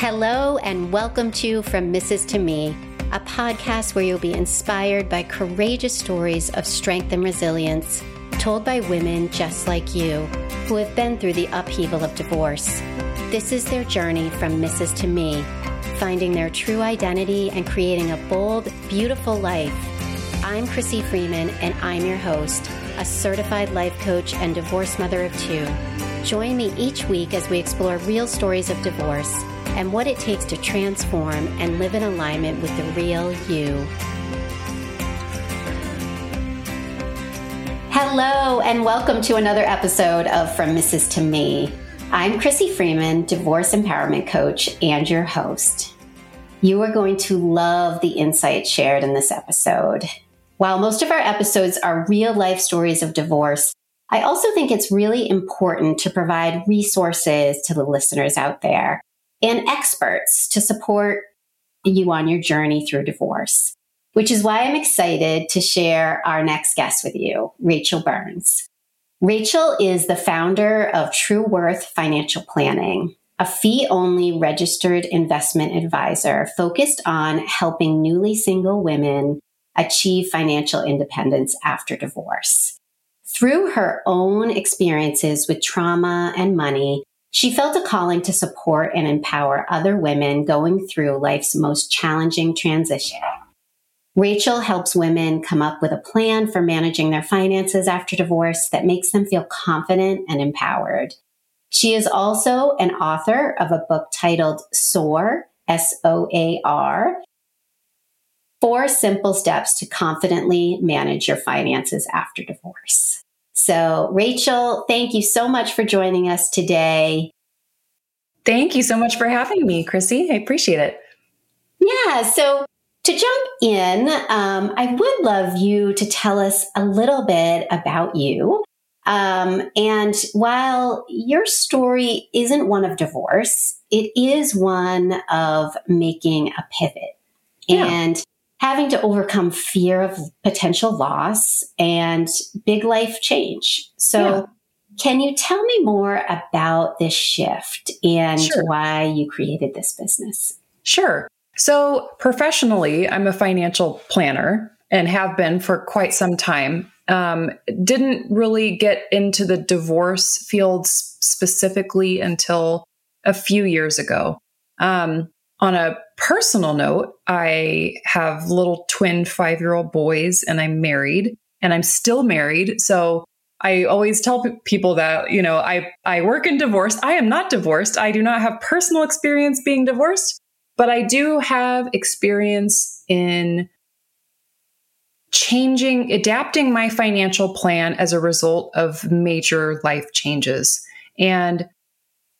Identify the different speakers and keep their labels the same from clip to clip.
Speaker 1: Hello, and welcome to From Mrs. to Me, a podcast where you'll be inspired by courageous stories of strength and resilience told by women just like you who have been through the upheaval of divorce. This is their journey from Mrs. to Me, finding their true identity and creating a bold, beautiful life. I'm Chrissy Freeman, and I'm your host, a certified life coach and divorce mother of two. Join me each week as we explore real stories of divorce and what it takes to transform and live in alignment with the real you. Hello, and welcome to another episode of From Mrs. to Me. I'm Chrissy Freeman, divorce empowerment coach, and your host. You are going to love the insights shared in this episode. While most of our episodes are real life stories of divorce, I also think it's really important to provide resources to the listeners out there and experts to support you on your journey through divorce, which is why I'm excited to share our next guest with you, Rachael Burns. Rachael is the founder of True Worth Financial Planning, a fee only registered investment advisor focused on helping newly single women achieve financial independence after divorce. Through her own experiences with trauma and money, she felt a calling to support and empower other women going through life's most challenging transition. Rachael helps women come up with a plan for managing their finances after divorce that makes them feel confident and empowered. She is also an author of a book titled SOAR, S O A R, Four Simple Steps to Confidently Manage Your Finances After Divorce. So, Rachael, thank you so much for joining us today.
Speaker 2: Thank you so much for having me, Chrissy. I appreciate it.
Speaker 1: Yeah. So, to jump in, um, I would love you to tell us a little bit about you. Um, and while your story isn't one of divorce, it is one of making a pivot. Yeah. And having to overcome fear of potential loss and big life change. So, yeah. can you tell me more about this shift and sure. why you created this business?
Speaker 2: Sure. So, professionally, I'm a financial planner and have been for quite some time. Um, didn't really get into the divorce field specifically until a few years ago. Um, on a personal note, I have little twin five year old boys and I'm married and I'm still married. So I always tell p- people that, you know, I, I work in divorce. I am not divorced. I do not have personal experience being divorced, but I do have experience in changing, adapting my financial plan as a result of major life changes. And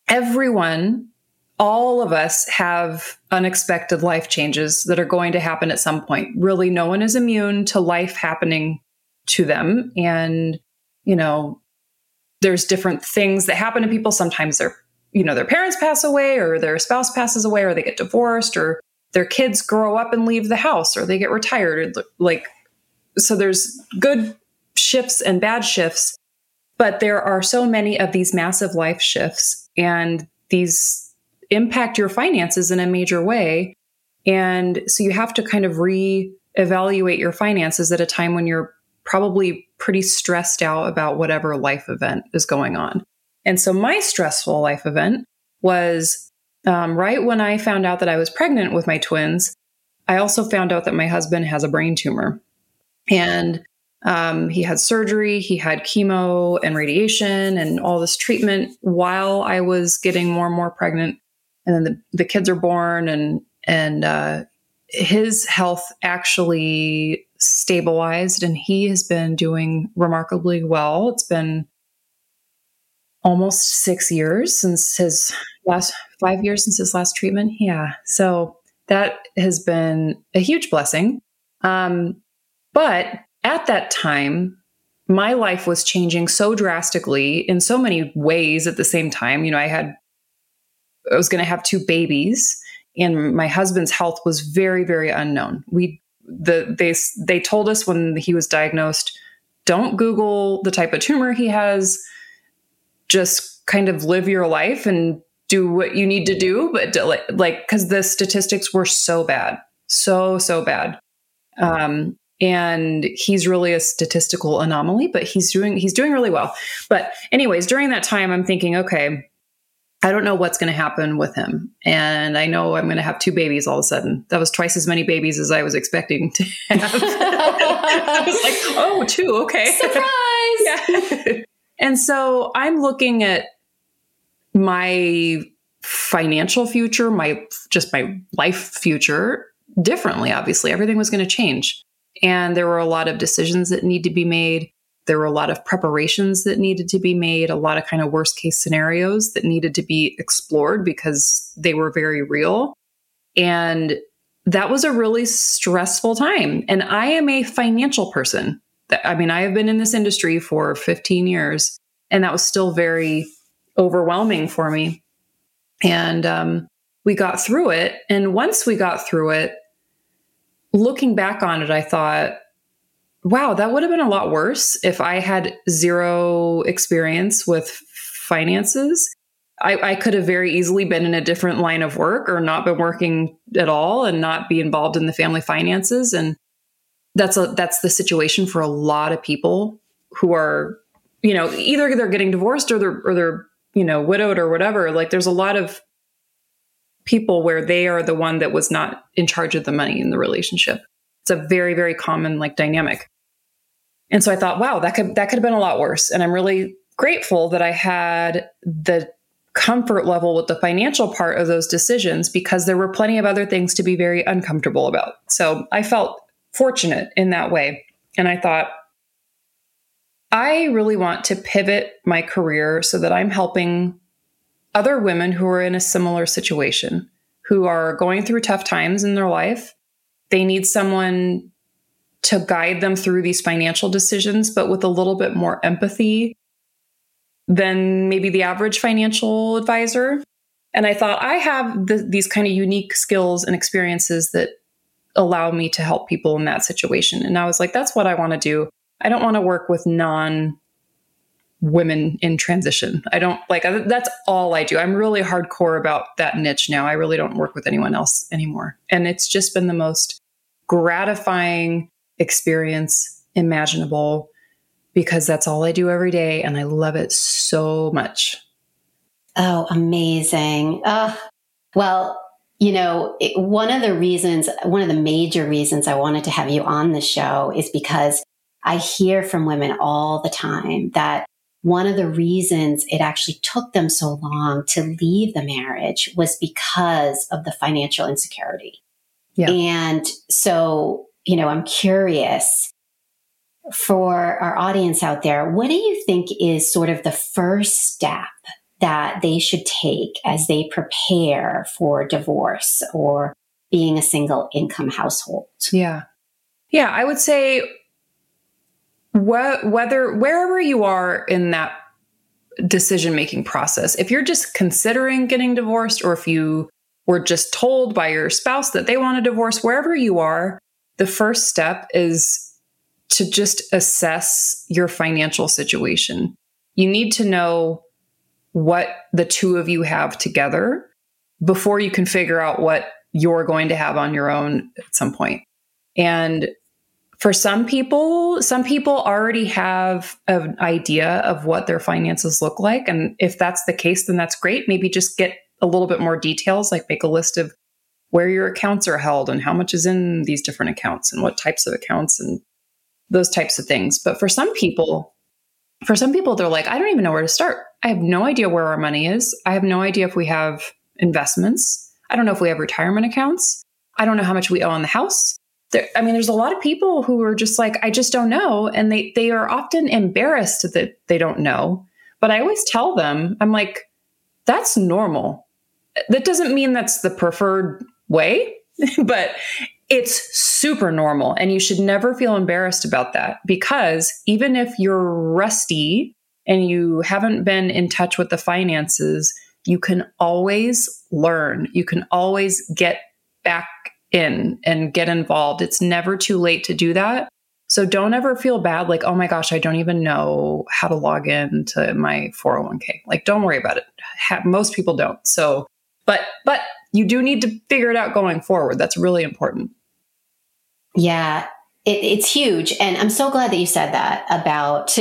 Speaker 2: everyone all of us have unexpected life changes that are going to happen at some point. Really, no one is immune to life happening to them. And, you know, there's different things that happen to people. Sometimes their, you know, their parents pass away or their spouse passes away or they get divorced or their kids grow up and leave the house or they get retired. or Like, so there's good shifts and bad shifts, but there are so many of these massive life shifts and these impact your finances in a major way. And so you have to kind of re-evaluate your finances at a time when you're probably pretty stressed out about whatever life event is going on. And so my stressful life event was um, right when I found out that I was pregnant with my twins. I also found out that my husband has a brain tumor. And um, he had surgery, he had chemo and radiation and all this treatment while I was getting more and more pregnant and then the, the kids are born and and uh, his health actually stabilized and he has been doing remarkably well. It's been almost six years since his last five years since his last treatment. Yeah. So that has been a huge blessing. Um, but at that time my life was changing so drastically in so many ways at the same time. You know i had I was going to have two babies, and my husband's health was very, very unknown. We the they they told us when he was diagnosed, don't Google the type of tumor he has. Just kind of live your life and do what you need to do, but like, because the statistics were so bad, so, so bad. Um, and he's really a statistical anomaly, but he's doing, he's doing really well. But anyways, during that time, I'm thinking, okay, I don't know what's going to happen with him. And I know I'm going to have two babies all of a sudden. That was twice as many babies as I was expecting to have. I was like, oh, two, okay.
Speaker 1: Surprise.
Speaker 2: yeah. and so I'm looking at my financial future, my just my life future differently, obviously. Everything was going to change. And there were a lot of decisions that need to be made there were a lot of preparations that needed to be made, a lot of kind of worst case scenarios that needed to be explored because they were very real. And that was a really stressful time. And I am a financial person. I mean, I have been in this industry for 15 years, and that was still very overwhelming for me. And um, we got through it. And once we got through it, looking back on it, I thought, wow, that would have been a lot worse if I had zero experience with finances. I, I, could have very easily been in a different line of work or not been working at all and not be involved in the family finances. And that's a that's the situation for a lot of people who are, you know, either they're getting divorced or they're or they're, you know, widowed or whatever. Like there's a lot of people where they are the one that was not in charge of the money in the relationship. It's a very, very common like dynamic. And so I thought, wow, that could that could have been a lot worse. And I'm really grateful that I had the comfort level with the financial part of those decisions because there were plenty of other things to be very uncomfortable about. So I felt fortunate in that way. And I thought, I really want to pivot my career so that I'm helping other women who are in a similar situation, who are going through tough times in their life. They need someone to guide them through these financial decisions, but with a little bit more empathy than maybe the average financial advisor. And I thought I have the, these kind of unique skills and experiences that allow me to help people in that situation. And I was like, that's what I want to do. I don't want to work with non women in transition. I don't like that's all I do. I'm really hardcore about that niche now. I really don't work with anyone else anymore. And it's just been the most gratifying experience imaginable because that's all I do every day and I love it so much.
Speaker 1: Oh, amazing. Uh, well, you know, it, one of the reasons, one of the major reasons I wanted to have you on the show is because I hear from women all the time that one of the reasons it actually took them so long to leave the marriage was because of the financial insecurity. Yeah. And so you know, I'm curious for our audience out there, what do you think is sort of the first step that they should take as they prepare for divorce or being a single income household?
Speaker 2: Yeah. Yeah, I would say wh- whether wherever you are in that decision making process, if you're just considering getting divorced or if you were just told by your spouse that they want a divorce, wherever you are, the first step is to just assess your financial situation. You need to know what the two of you have together before you can figure out what you're going to have on your own at some point. And for some people, some people already have an idea of what their finances look like. And if that's the case, then that's great. Maybe just get a little bit more details, like make a list of where your accounts are held and how much is in these different accounts and what types of accounts and those types of things. But for some people, for some people, they're like, I don't even know where to start. I have no idea where our money is. I have no idea if we have investments. I don't know if we have retirement accounts. I don't know how much we owe on the house. There, I mean, there's a lot of people who are just like, I just don't know. And they, they are often embarrassed that they don't know. But I always tell them, I'm like, that's normal. That doesn't mean that's the preferred way, but it's super normal. And you should never feel embarrassed about that because even if you're rusty and you haven't been in touch with the finances, you can always learn. You can always get back in and get involved. It's never too late to do that. So don't ever feel bad like, oh my gosh, I don't even know how to log in to my 401k. Like, don't worry about it. Ha- most people don't. So, but, but you do need to figure it out going forward. That's really important.
Speaker 1: Yeah, it, it's huge. And I'm so glad that you said that about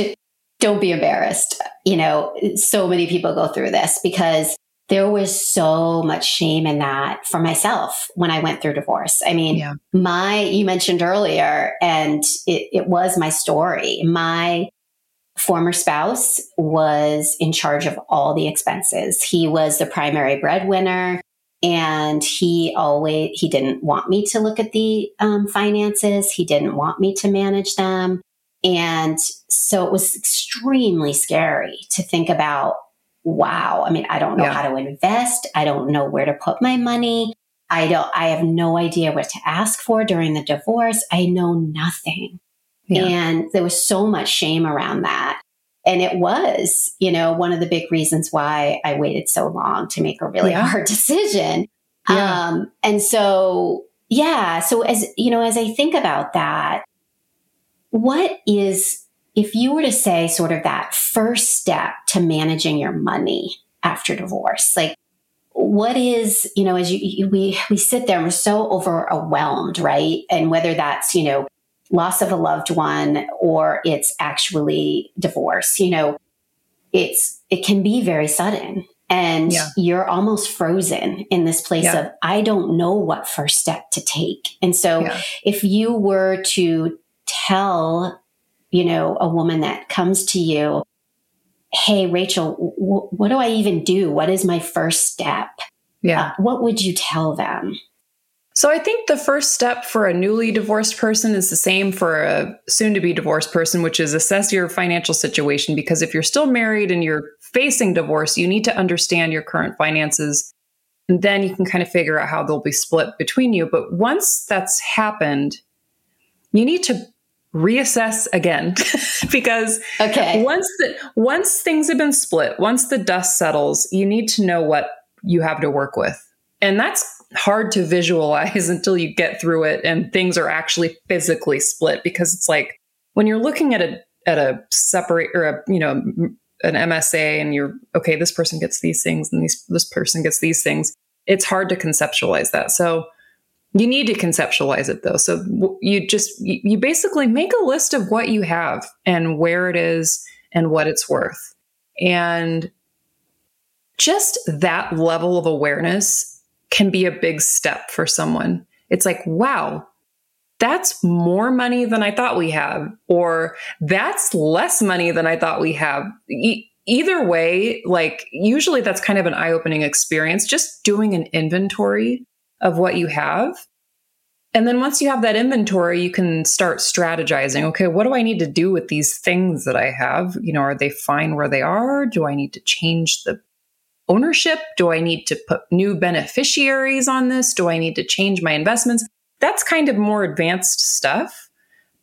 Speaker 1: don't be embarrassed. You know, so many people go through this because there was so much shame in that for myself when I went through divorce. I mean, yeah. my, you mentioned earlier, and it, it was my story. My former spouse was in charge of all the expenses. He was the primary breadwinner and he always he didn't want me to look at the um, finances. He didn't want me to manage them. And so it was extremely scary to think about wow i mean i don't know yeah. how to invest. I don't know where to put my money. I don't i have no idea what to ask for during the divorce. I know nothing. Yeah. and there was so much shame around that and it was, you know, one of the big reasons why I waited so long to make a really yeah. hard decision. Yeah. Um, and so, yeah. So as, you know, as I think about that, what is, if you were to say sort of that first step to managing your money after divorce, like what is, you know, as you, you we, we sit there and we're so overwhelmed, right? And whether that's, you know, loss of a loved one or it's actually divorce you know it's it can be very sudden and yeah. you're almost frozen in this place yeah. of i don't know what first step to take and so yeah. if you were to tell you know a woman that comes to you hey rachael w- what do i even do what is my first step yeah uh, what would you tell them
Speaker 2: so I think the first step for a newly divorced person is the same for a soon to be divorced person, which is assess your financial situation. Because if you're still married and you're facing divorce, you need to understand your current finances. And then you can kind of figure out how they'll be split between you. But once that's happened, you need to reassess again because okay. once the, once things have been split, once the dust settles, you need to know what you have to work with. And that's hard to visualize until you get through it and things are actually physically split because it's like when you're looking at a at a separate or a you know an MSA and you're okay this person gets these things and these this person gets these things it's hard to conceptualize that. So you need to conceptualize it though. So you just you basically make a list of what you have and where it is and what it's worth. And just that level of awareness can be a big step for someone. It's like, wow, that's more money than I thought we have, or that's less money than I thought we have. E- either way, like usually that's kind of an eye opening experience, just doing an inventory of what you have. And then once you have that inventory, you can start strategizing. Okay, what do I need to do with these things that I have? You know, are they fine where they are? Do I need to change the ownership? Do I need to put new beneficiaries on this? Do I need to change my investments? That's kind of more advanced stuff,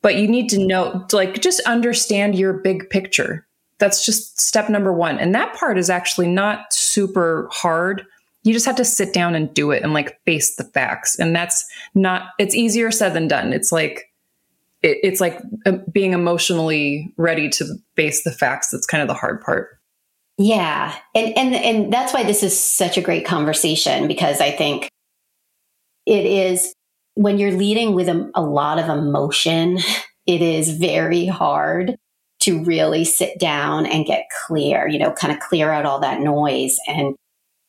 Speaker 2: but you need to know, like, just understand your big picture. That's just step number one. And that part is actually not super hard. You just have to sit down and do it and like face the facts. And that's not, it's easier said than done. It's like, it, it's like uh, being emotionally ready to face the facts. That's kind of the hard part.
Speaker 1: Yeah. And and and that's why this is such a great conversation because I think it is when you're leading with a, a lot of emotion, it is very hard to really sit down and get clear, you know, kind of clear out all that noise and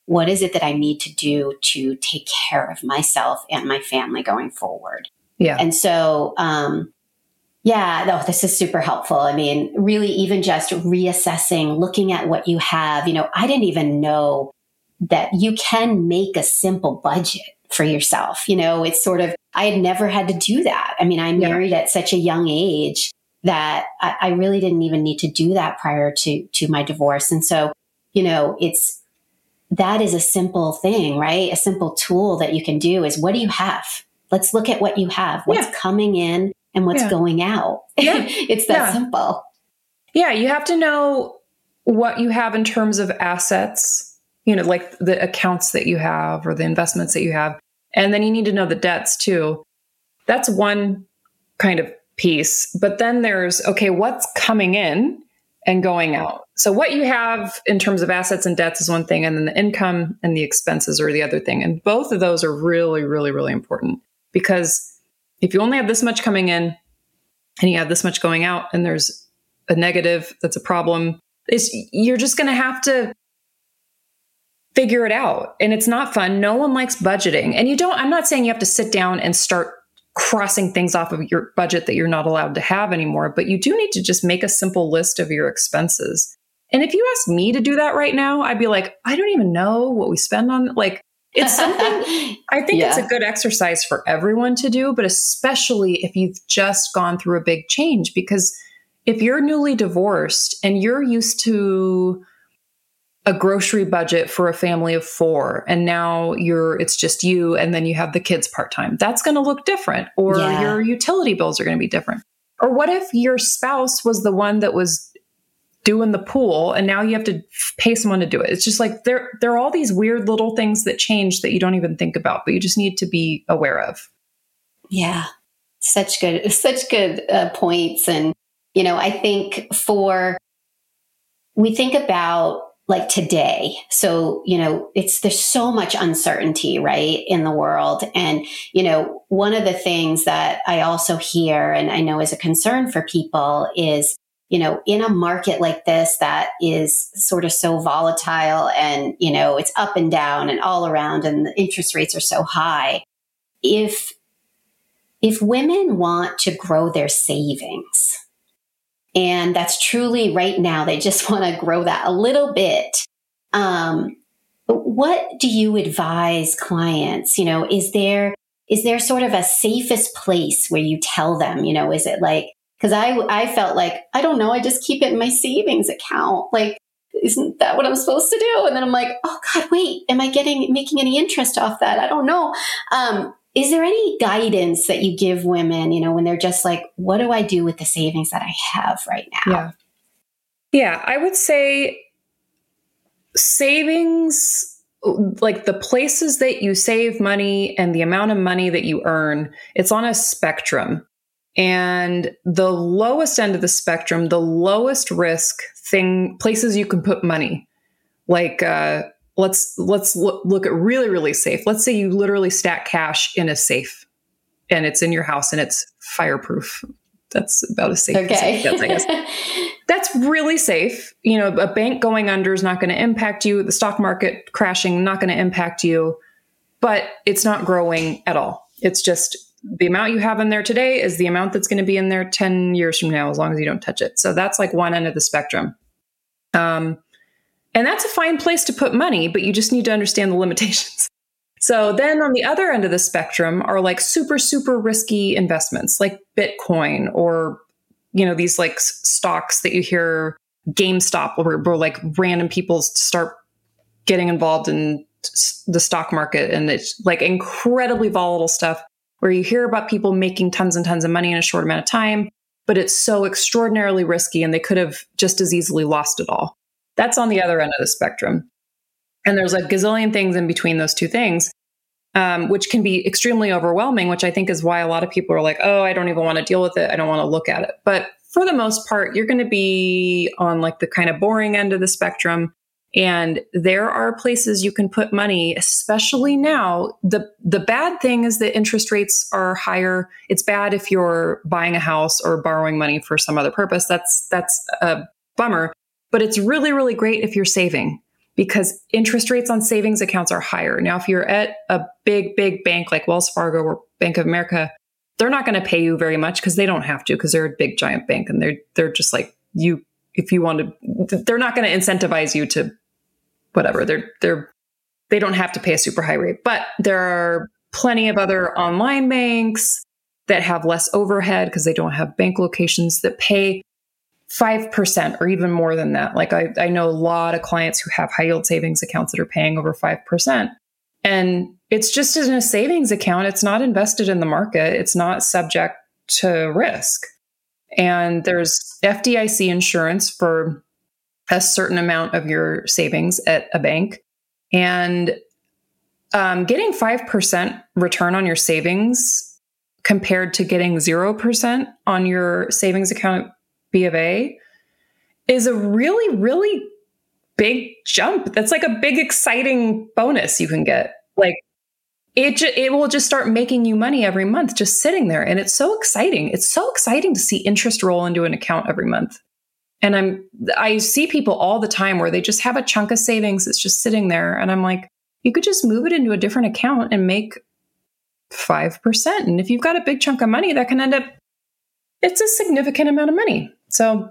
Speaker 1: what is it that I need to do to take care of myself and my family going forward? Yeah. And so um yeah, no, this is super helpful. I mean, really, even just reassessing, looking at what you have. You know, I didn't even know that you can make a simple budget for yourself. You know, it's sort of, I had never had to do that. I mean, I married yeah. at such a young age that I, I really didn't even need to do that prior to to my divorce. And so, you know, it's that is a simple thing, right? A simple tool that you can do is what do you have? Let's look at what you have. What's yeah. coming in? And what's yeah. going out. Yeah. it's that yeah. simple.
Speaker 2: Yeah, you have to know what you have in terms of assets, you know, like the accounts that you have or the investments that you have. And then you need to know the debts too. That's one kind of piece. But then there's, okay, what's coming in and going out? So what you have in terms of assets and debts is one thing, and then the income and the expenses are the other thing. And both of those are really, really, really important because if you only have this much coming in and you have this much going out and there's a negative that's a problem, is you're just going to have to figure it out. And it's not fun. No one likes budgeting. And you don't, I'm not saying you have to sit down and start crossing things off of your budget that you're not allowed to have anymore, but you do need to just make a simple list of your expenses. And if you ask me to do that right now, I'd be like, I don't even know what we spend on. Like, it's something I think yeah. it's a good exercise for everyone to do, but especially if you've just gone through a big change. Because if you're newly divorced and you're used to a grocery budget for a family of four and now you're it's just you and then you have the kids part-time that's going to look different or yeah. your utility bills are going to be different or what if your spouse was the one that was doing the pool and now you have to pay someone to do it it's just like there there are all these weird little things that change that you don't even think about but you just need to be aware of
Speaker 1: yeah such good such good uh, points and you know i think for we think about like today. So, you know, it's, there's so much uncertainty, right, in the world. And, you know, one of the things that I also hear and I know is a concern for people is, you know, in a market like this that is sort of so volatile and, you know, it's up and down and all around and the interest rates are so high. If, if women want to grow their savings, and that's truly right now, they just want to grow that a little bit. Um, what do you advise clients? You know, is there, is there sort of a safest place where you tell them, you know, is it like, cause I, I felt like, I don't know, I just keep it in my savings account. Like, isn't that what I'm supposed to do? And then I'm like, oh God, wait, am I getting, making any interest off that? I don't know. Um, is there any guidance that you give women, you know, when they're just like, what do I do with the savings that I have right now?
Speaker 2: Yeah. Yeah, I would say savings, like the places that you save money and the amount of money that you earn, it's on a spectrum. And the lowest end of the spectrum, the lowest risk thing, places you can put money, like uh, let's let's look, look at really really safe. Let's say you literally stack cash in a safe, and it's in your house and it's fireproof. That's about as safe okay. as I guess. That's really safe. You know, a bank going under is not going to impact you. The stock market crashing not going to impact you, but it's not growing at all. It's just the amount you have in there today is the amount that's going to be in there 10 years from now, as long as you don't touch it. So that's like one end of the spectrum. Um, and that's a fine place to put money, but you just need to understand the limitations. So then on the other end of the spectrum are like super, super risky investments like Bitcoin or, you know, these like stocks that you hear GameStop where, where like random people start getting involved in the stock market. And it's like incredibly volatile stuff where you hear about people making tons and tons of money in a short amount of time, but it's so extraordinarily risky and they could have just as easily lost it all. That's on the other end of the spectrum. And there's a gazillion things in between those two things, um, which can be extremely overwhelming, which I think is why a lot of people are like, oh, I don't even want to deal with it. I don't want to look at it. But for the most part, you're going to be on like the kind of boring end of the spectrum. And there are places you can put money, especially now. The the bad thing is that interest rates are higher. It's bad if you're buying a house or borrowing money for some other purpose. That's that's a bummer. But it's really, really great if you're saving because interest rates on savings accounts are higher. Now, if you're at a big, big bank like Wells Fargo or Bank of America, they're not going to pay you very much because they don't have to because they're a big giant bank and they're they're just like you if you want to they're not going to incentivize you to whatever they're they're they don't have to pay a super high rate but there are plenty of other online banks that have less overhead because they don't have bank locations that pay 5% or even more than that. Like I, I know a lot of clients who have high yield savings accounts that are paying over 5%. And it's just in a savings account, it's not invested in the market, it's not subject to risk. And there's FDIC insurance for a certain amount of your savings at a bank. And um, getting 5% return on your savings compared to getting 0% on your savings account B of A is a really, really big jump. That's like a big, exciting bonus you can get. Like it, ju- it will just start making you money every month just sitting there. And it's so exciting. It's so exciting to see interest roll into an account every month. And I'm, I see people all the time where they just have a chunk of savings that's just sitting there. And I'm like, you could just move it into a different account and make 5%. And if you've got a big chunk of money, that can end up, it's a significant amount of money. So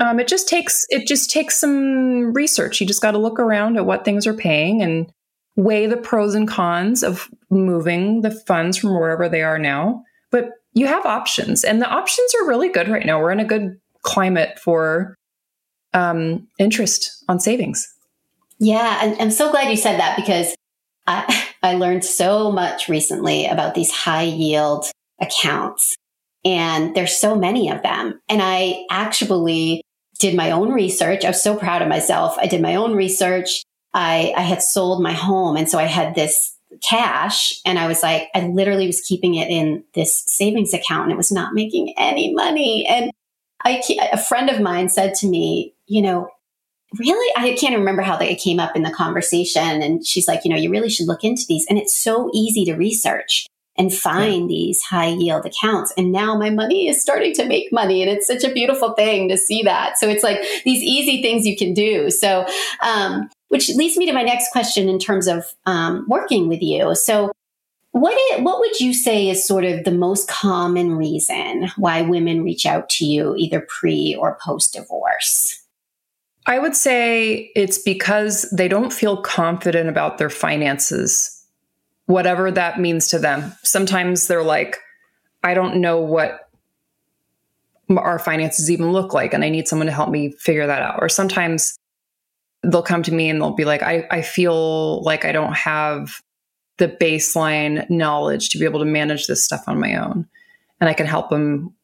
Speaker 2: um, it just takes it just takes some research. You just got to look around at what things are paying and weigh the pros and cons of moving the funds from wherever they are now. But you have options, and the options are really good right now. We're in a good climate for um, interest on savings.
Speaker 1: Yeah, and I'm so glad you said that because I, I learned so much recently about these high yield accounts. And there's so many of them. And I actually did my own research. I was so proud of myself. I did my own research. I, I had sold my home. And so I had this cash and I was like, I literally was keeping it in this savings account and it was not making any money. And I, a friend of mine said to me, you know, really, I can't remember how it came up in the conversation. And she's like, you know, you really should look into these. And it's so easy to research and find yeah. these high yield accounts. And now my money is starting to make money. And it's such a beautiful thing to see that. So it's like these easy things you can do. So, um, which leads me to my next question in terms of um, working with you. So, what it, what would you say is sort of the most common reason why women reach out to you either pre or post divorce?
Speaker 2: I would say it's because they don't feel confident about their finances whatever that means to them. Sometimes they're like, I don't know what our finances even look like, and I need someone to help me figure that out. Or sometimes they'll come to me and they'll be like, I, I feel like I don't have the baseline knowledge to be able to manage this stuff on my own. And I can help them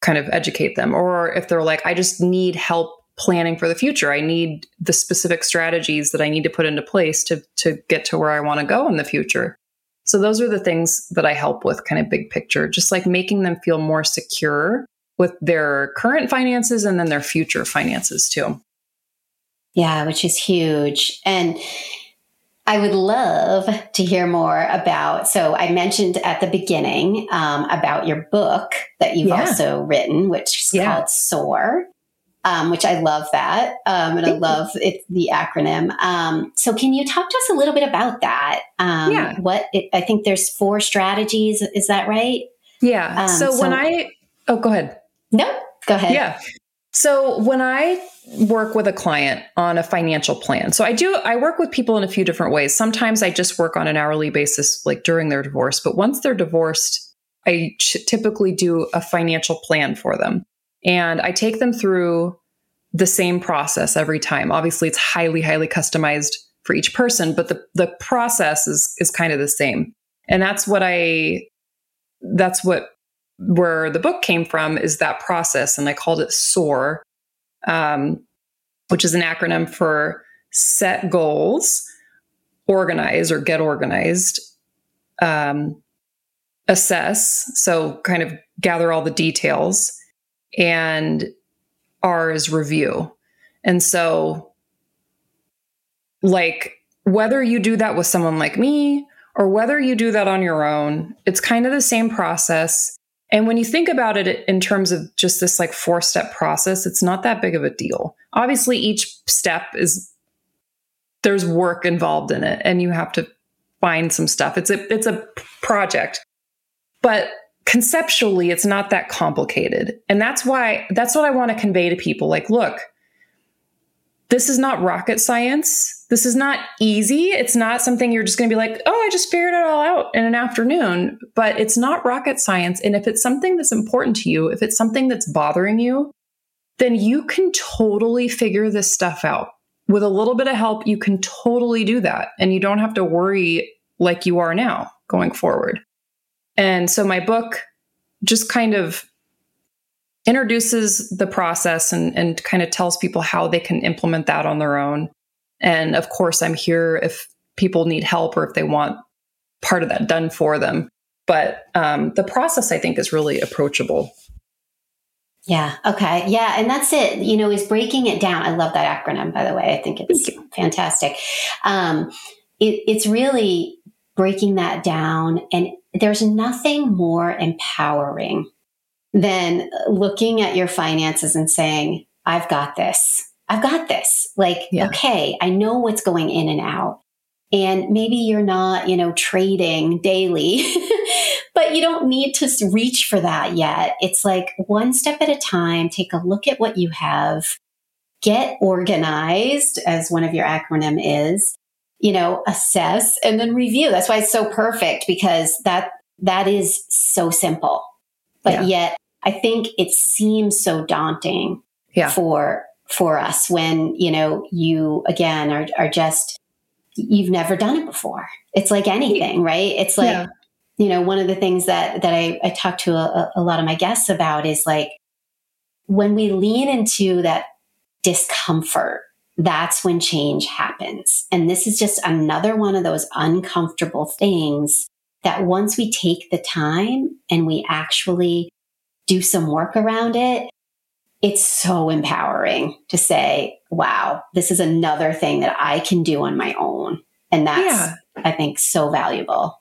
Speaker 2: kind of educate them. Or if they're like, I just need help planning for the future. I need the specific strategies that I need to put into place to to get to where I want to go in the future. So those are the things that I help with kind of big picture, just like making them feel more secure with their current finances and then their future finances too.
Speaker 1: Yeah, which is huge. And I would love to hear more about. So, I mentioned at the beginning um, about your book that you've yeah. also written, which is yeah. called SOAR um, which I love that. Um, and I love it, the acronym. Um, so can you talk to us a little bit about that? Um, yeah. What it, I think there's four strategies. Is that right?
Speaker 2: Yeah. Um, so, so when I, oh, go ahead.
Speaker 1: No, go ahead.
Speaker 2: Yeah. So when I work with a client on a financial plan, so I do, I work with people in a few different ways. Sometimes I just work on an hourly basis, like during their divorce, but once they're divorced, I typically do a financial plan for them. And I take them through the same process every time. Obviously, it's highly, highly customized for each person, but the, the process is, is kind of the same. And that's what I, that's what, where the book came from is that process. And I called it SOAR, um, which is an acronym for set goals, organize or get organized, um, assess. So kind of gather all the details and R is review. And so, like, whether you do that with someone like me or whether you do that on your own, it's kind of the same process. And when you think about it in terms of just this like four step process, it's not that big of a deal. Obviously, each step is there's work involved in it and you have to find some stuff. It's a it's a project. But conceptually it's not that complicated and that's why that's what i want to convey to people like look this is not rocket science. This is not easy. It's not something you're just going to be like oh i just figured it all out in an afternoon. But it's not rocket science. And if it's something that's important to you if it's something that's bothering you then you can totally figure this stuff out. With a little bit of help you can totally do that. And you don't have to worry like you are now going forward. And so my book just kind of introduces the process and, and kind of tells people how they can implement that on their own. And of course, I'm here if people need help or if they want part of that done for them. but um, the process I think is really approachable.
Speaker 1: Yeah. Okay. Yeah. And that's it. You know, is breaking it down. I love that acronym, by the way. I think it's fantastic. Um, it, it's really breaking that down. And there's nothing more empowering than looking at your finances and saying, I've got this. I've got this. Like, yeah. okay, I know what's going in and out. And maybe you're not, you know, trading daily, but you don't need to reach for that yet. It's like one step at a time, take a look at what you have, get organized, as one of your acronym is, you know, assess and then review. That's why it's so perfect because that that is so simple. But yeah. yet I think it seems so daunting yeah. for for us when, you know, you again are are just you've never done it before. It's like anything, right? It's like, yeah. you know, one of the things that that I, I talk to a, a lot of my guests about is like when we lean into that discomfort, that's when change happens. And this is just another one of those uncomfortable things that once we take the time and we actually do some work around it, it's so empowering to say, wow, this is another thing that I can do on my own. And that's, yeah. I think, so valuable.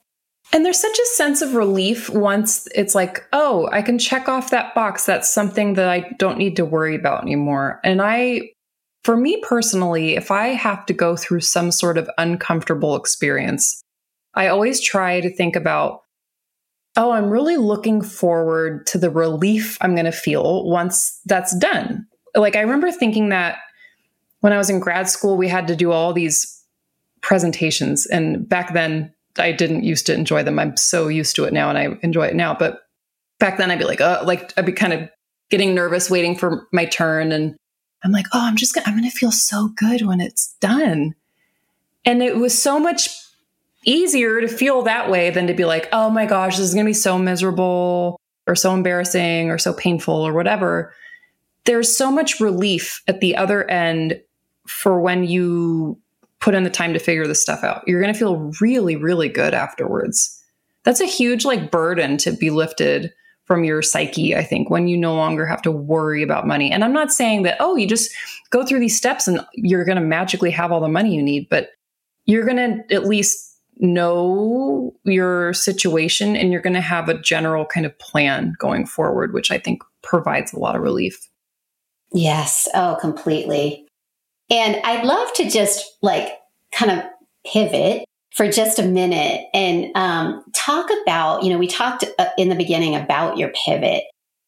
Speaker 2: And there's such a sense of relief once it's like, oh, I can check off that box. That's something that I don't need to worry about anymore. And I, for me personally, if I have to go through some sort of uncomfortable experience, I always try to think about oh, I'm really looking forward to the relief I'm going to feel once that's done. Like, I remember thinking that when I was in grad school, we had to do all these presentations. And back then, I didn't used to enjoy them. I'm so used to it now and I enjoy it now. But back then, I'd be like, oh, like, I'd be kind of getting nervous waiting for my turn. And I'm like, oh, I'm just gonna, I'm going to feel so good when it's done. And it was so much easier to feel that way than to be like, oh my gosh, this is going to be so miserable or so embarrassing or so painful or whatever. There's so much relief at the other end for when you put in the time to figure this stuff out. You're going to feel really, really good afterwards. That's a huge like burden to be lifted from your psyche, I think, when you no longer have to worry about money. And I'm not saying that, oh, you just go through these steps and you're going to magically have all the money you need, but you're going to at least know your situation and you're going to have a general kind of plan going forward, which I think provides a lot of relief.
Speaker 1: Yes. Oh, completely. And I'd love to just like kind of pivot for just a minute and um, talk about, you know, we talked uh, in the beginning about your pivot,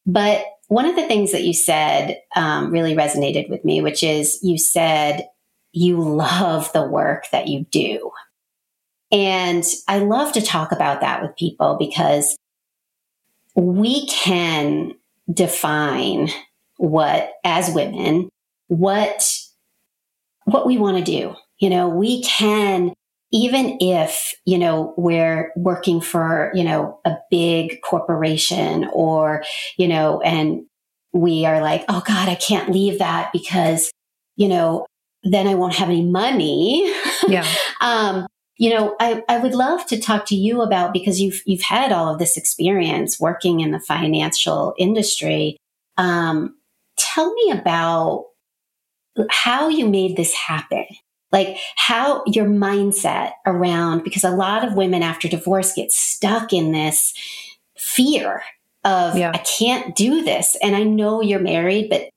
Speaker 1: but one of the things that you said um, really resonated with me, which is you said you love the work that you do. And I love to talk about that with people because we can define what, as women, what, what we want to do. You know, we can, even if, you know, we're working for, you know, a big corporation or, you know, and we are like, oh God, I can't leave that because, you know, then I won't have any money.
Speaker 2: Yeah.
Speaker 1: um, you know, I, I would love to talk to you about because you've you've had all of this experience working in the financial industry. Um, tell me about how you made this happen. Like how your mindset around because a lot of women after divorce get stuck in this fear of yeah. I can't do this. And I know you're married, but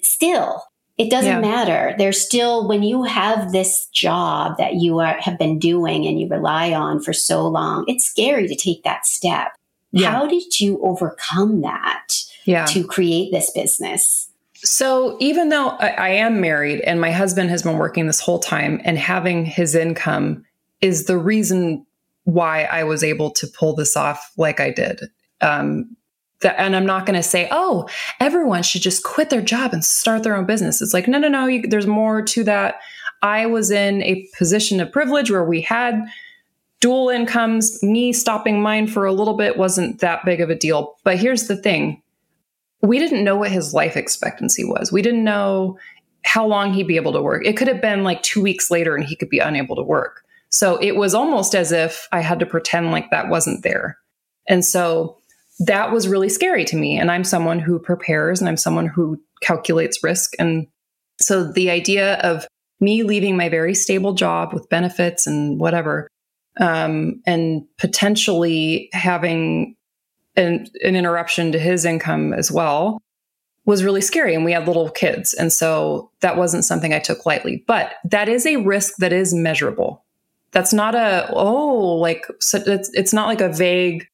Speaker 1: still it doesn't yeah. matter. There's still, when you have this job that you are, have been doing and you rely on for so long, it's scary to take that step. Yeah. How did you overcome that yeah. to create this business?
Speaker 2: So, even though I, I am married and my husband has been working this whole time and having his income is the reason why I was able to pull this off like I did. Um, that, and I'm not going to say, oh, everyone should just quit their job and start their own business. It's like, no, no, no, you, there's more to that. I was in a position of privilege where we had dual incomes. Me stopping mine for a little bit wasn't that big of a deal. But here's the thing we didn't know what his life expectancy was. We didn't know how long he'd be able to work. It could have been like two weeks later and he could be unable to work. So it was almost as if I had to pretend like that wasn't there. And so that was really scary to me. And I'm someone who prepares and I'm someone who calculates risk. And so the idea of me leaving my very stable job with benefits and whatever, um, and potentially having an, an interruption to his income as well was really scary. And we had little kids. And so that wasn't something I took lightly. But that is a risk that is measurable. That's not a, oh, like, so it's, it's not like a vague,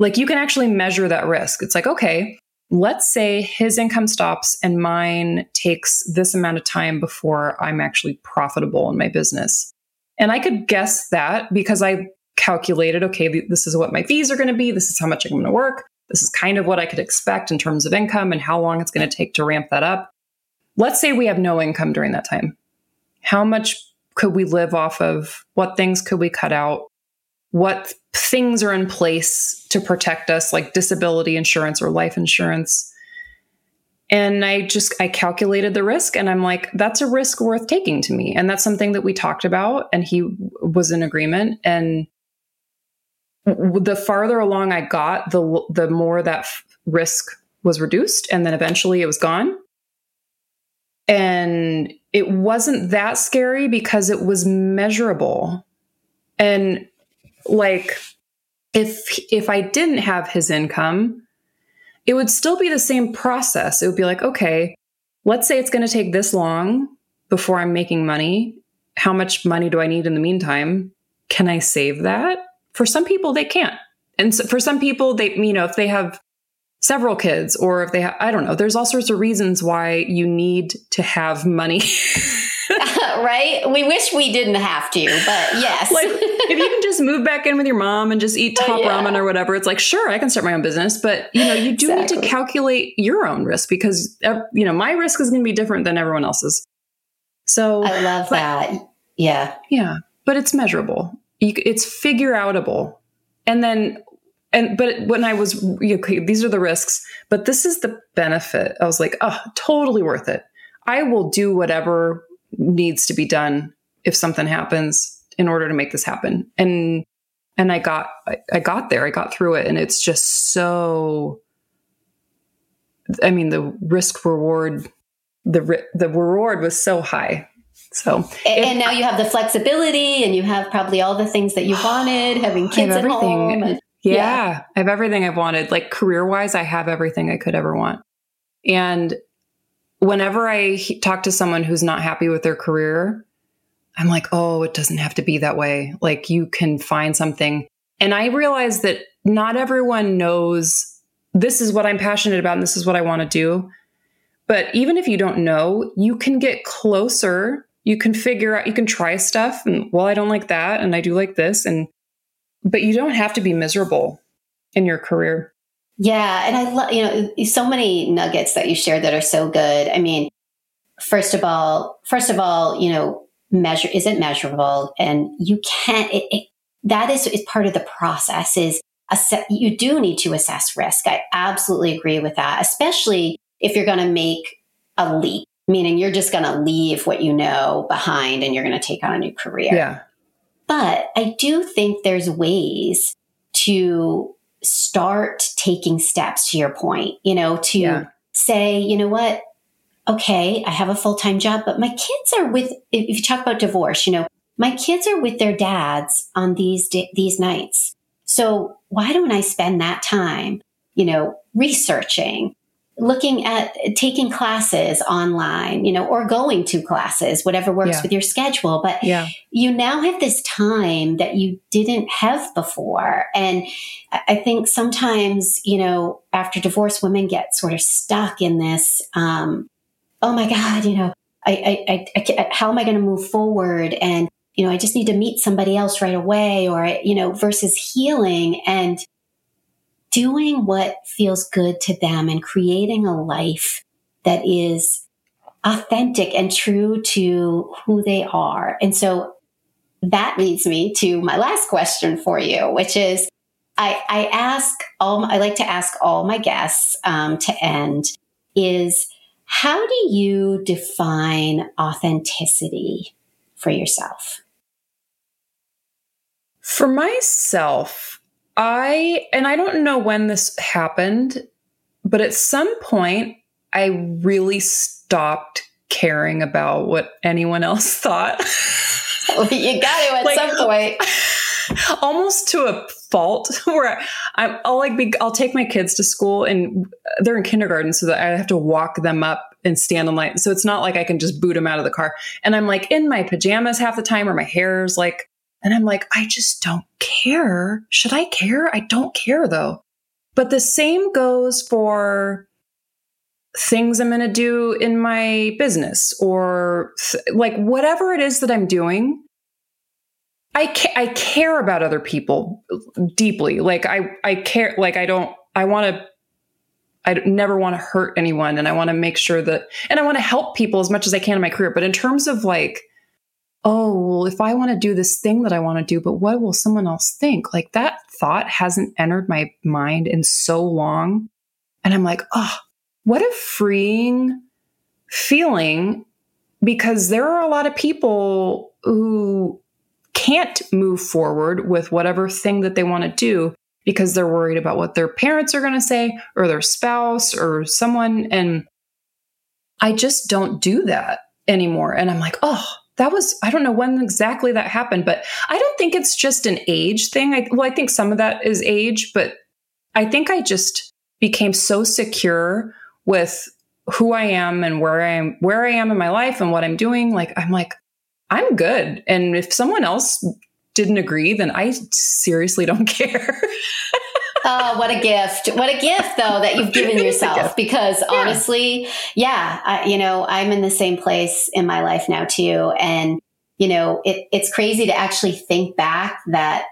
Speaker 2: like you can actually measure that risk. It's like, okay, let's say his income stops and mine takes this amount of time before I'm actually profitable in my business. And I could guess that because I calculated, okay, this is what my fees are going to be. This is how much I'm going to work. This is kind of what I could expect in terms of income and how long it's going to take to ramp that up. Let's say we have no income during that time. How much could we live off of? What things could we cut out? What things are in place to protect us, like disability insurance or life insurance? And I just I calculated the risk and I'm like that's a risk worth taking to me and that's something that we talked about and he was in agreement and the farther along I got, the the more that f- risk was reduced, and then eventually it was gone. And it wasn't that scary because it was measurable, and like if if I didn't have his income, it would still be the same process. It would be like, okay, let's say it's going to take this long before I'm making money. How much money do I need in the meantime? Can I save that? For some people, they can't. And so for some people, they, you know, if they have several kids or if they have, I don't know, there's all sorts of reasons why you need to have money.
Speaker 1: right? We wish we didn't have to, but yes.
Speaker 2: like if you can just move back in with your mom and just eat top oh, yeah. ramen or whatever, it's like, sure, I can start my own business, but you know, you do exactly. need to calculate your own risk because uh, you know, my risk is going to be different than everyone else's. So
Speaker 1: I love but, that. Yeah.
Speaker 2: Yeah, but it's measurable you, it's figure outable. And then, and, but when I was, okay, these are the risks, but this is the benefit. I was like, oh, totally worth it. I will do whatever needs to be done if something happens in order to make this happen. And, and I got, I, got there, I got through it. And it's just so, I mean, the risk reward, the, the reward was so high so,
Speaker 1: and, and, now you have the flexibility and you have probably all the things that you wanted, having kids at home. And,
Speaker 2: yeah, yeah, I have everything I've wanted. Like career wise, I have everything I could ever want. And whenever I talk to someone who's not happy with their career, I'm like, oh, it doesn't have to be that way. Like you can find something. And I realize that not everyone knows this is what I'm passionate about and this is what I want to do. But even if you don't know, you can get closer you can figure out you can try stuff and well i don't like that and i do like this and but you don't have to be miserable in your career
Speaker 1: yeah and i love you know so many nuggets that you shared that are so good i mean first of all first of all you know measure isn't measurable and you can't it, it, that is, is part of the process is assess, you do need to assess risk i absolutely agree with that especially if you're going to make a leap meaning you're just going to leave what you know behind and you're going to take on a new career.
Speaker 2: Yeah.
Speaker 1: But I do think there's ways to start taking steps to your point, you know, to yeah. say, you know what? Okay, I have a full time job, but my kids are with, if you talk about divorce, you know, my kids are with their dads on these, these nights. So why don't I spend that time, you know, researching, looking at taking classes online, you know, or going to classes, whatever works yeah. with your schedule. But yeah. you now have this time that you didn't have before. And I think sometimes, you know, after divorce, women get sort of stuck in this, um, oh my God, you know, I, I, I, I how am I going to move forward? And, you know, I just need to meet somebody else right away or, you know, versus healing and, doing what feels good to them and creating a life that is authentic and true to who they are. And so that leads me to my last question for you, which is I, I ask all, I like to ask all my guests um, to end is how do you define authenticity for yourself?
Speaker 2: For myself, I, and I don't know when this happened, but at some point, I really stopped caring about what anyone else thought.
Speaker 1: Oh, you got to at like, some point.
Speaker 2: Almost to a fault where I, I'll like be, I'll take my kids to school and they're in kindergarten, so that I have to walk them up and stand in line. So it's not like I can just boot them out of the car. And I'm like in my pajamas half the time, or my hair's like, and I'm like, I just don't care. Should I care? I don't care though. But the same goes for things I'm going to do in my business or th- like whatever it is that I'm doing. I ca- I care about other people deeply. Like I I care like I don't I want to I never want to hurt anyone and I want to make sure that and I want to help people as much as I can in my career. But in terms of like oh, well if I want to do this thing that I want to do, but what will someone else think? Like that thought hasn't entered my mind in so long. And I'm like, "Oh, what a freeing feeling because there are a lot of people who can't move forward with whatever thing that they want to do because they're worried about what their parents are going to say or their spouse or someone. And I just don't do that anymore. And I'm like, oh, that was, I don't know when exactly that happened, but I don't think it's just an age thing. I, well, I think some of that is age, but I think I just became so secure with who I am and where I am, where I am in my life and what I'm doing. Like, I'm like, I'm good. And if someone else didn't agree, then I seriously don't care.
Speaker 1: Oh, what a gift. What a gift, though, that you've given yourself. Because honestly, yeah, I, you know, I'm in the same place in my life now, too. And, you know, it, it's crazy to actually think back that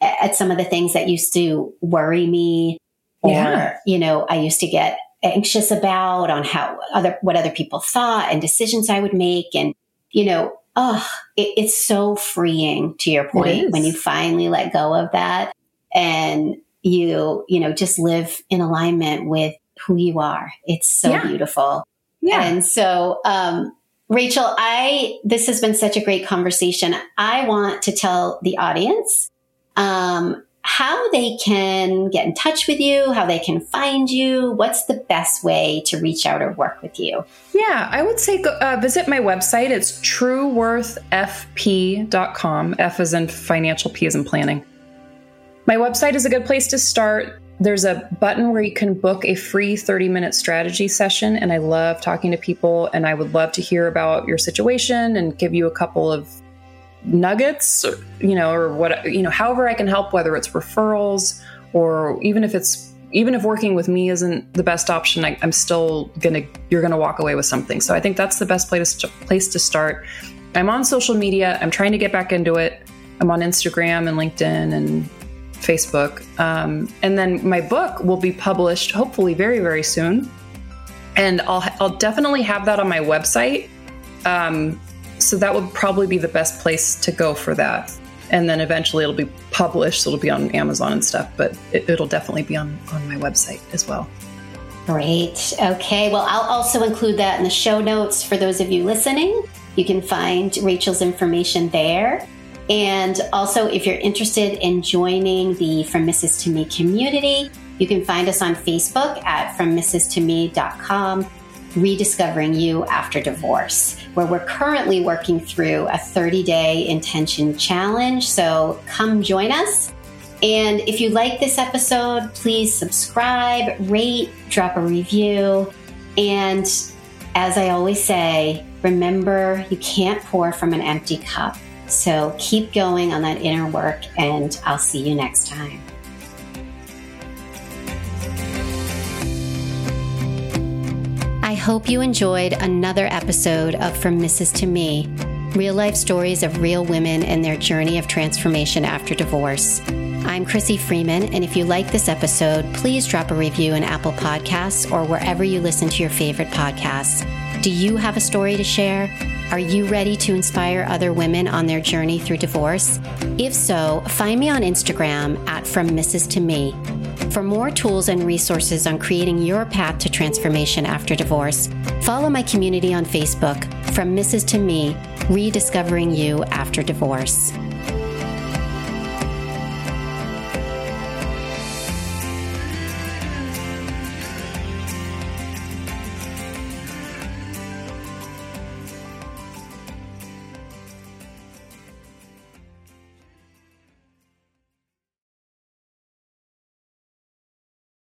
Speaker 1: at some of the things that used to worry me or, yeah. you know, I used to get anxious about on how other, what other people thought and decisions I would make. And, you know, oh, it, it's so freeing to your point when you finally let go of that and you, you know, just live in alignment with who you are. It's so yeah. beautiful. Yeah. And so, um, Rachael, I, this has been such a great conversation. I want to tell the audience, um, how they can get in touch with you, how they can find you. What's the best way to reach out or work with you?
Speaker 2: Yeah, I would say go, uh, visit my website. It's trueworthfp.com. F is in financial, P is in planning. My website is a good place to start. There's a button where you can book a free 30 minute strategy session. And I love talking to people, and I would love to hear about your situation and give you a couple of nuggets, you know, or what, you know, however I can help, whether it's referrals or even if it's, even if working with me isn't the best option, I, am still gonna, you're gonna walk away with something. So I think that's the best place to, place to start. I'm on social media. I'm trying to get back into it. I'm on Instagram and LinkedIn and Facebook. Um, and then my book will be published hopefully very, very soon. And I'll, I'll definitely have that on my website. Um, so that would probably be the best place to go for that. And then eventually it'll be published, so it'll be on Amazon and stuff, but it, will definitely be on, on my website as well.
Speaker 1: Great. Okay. Well, I'll also include that in the show notes for those of you listening. You can find Rachael's information there. And also, if you're interested in joining the From Mrs. to Me community, you can find us on Facebook at FromMrs.to.me.com Rediscovering You After Divorce, where we're currently working through a 30 day intention challenge. So come join us. And if you like this episode, please subscribe, rate, drop a review. And as I always say, remember you can't pour from an empty cup. So keep going on that inner work, and I'll see you next time. I hope you enjoyed another episode of From Mrs. to Me real life stories of real women and their journey of transformation after divorce. I'm Chrissy Freeman, and if you like this episode, please drop a review in Apple Podcasts or wherever you listen to your favorite podcasts. Do you have a story to share? Are you ready to inspire other women on their journey through divorce? If so, find me on Instagram at From Mrs. to Me. For more tools and resources on creating your path to transformation after divorce, follow my community on Facebook, From Mrs. to Me, Rediscovering You After Divorce.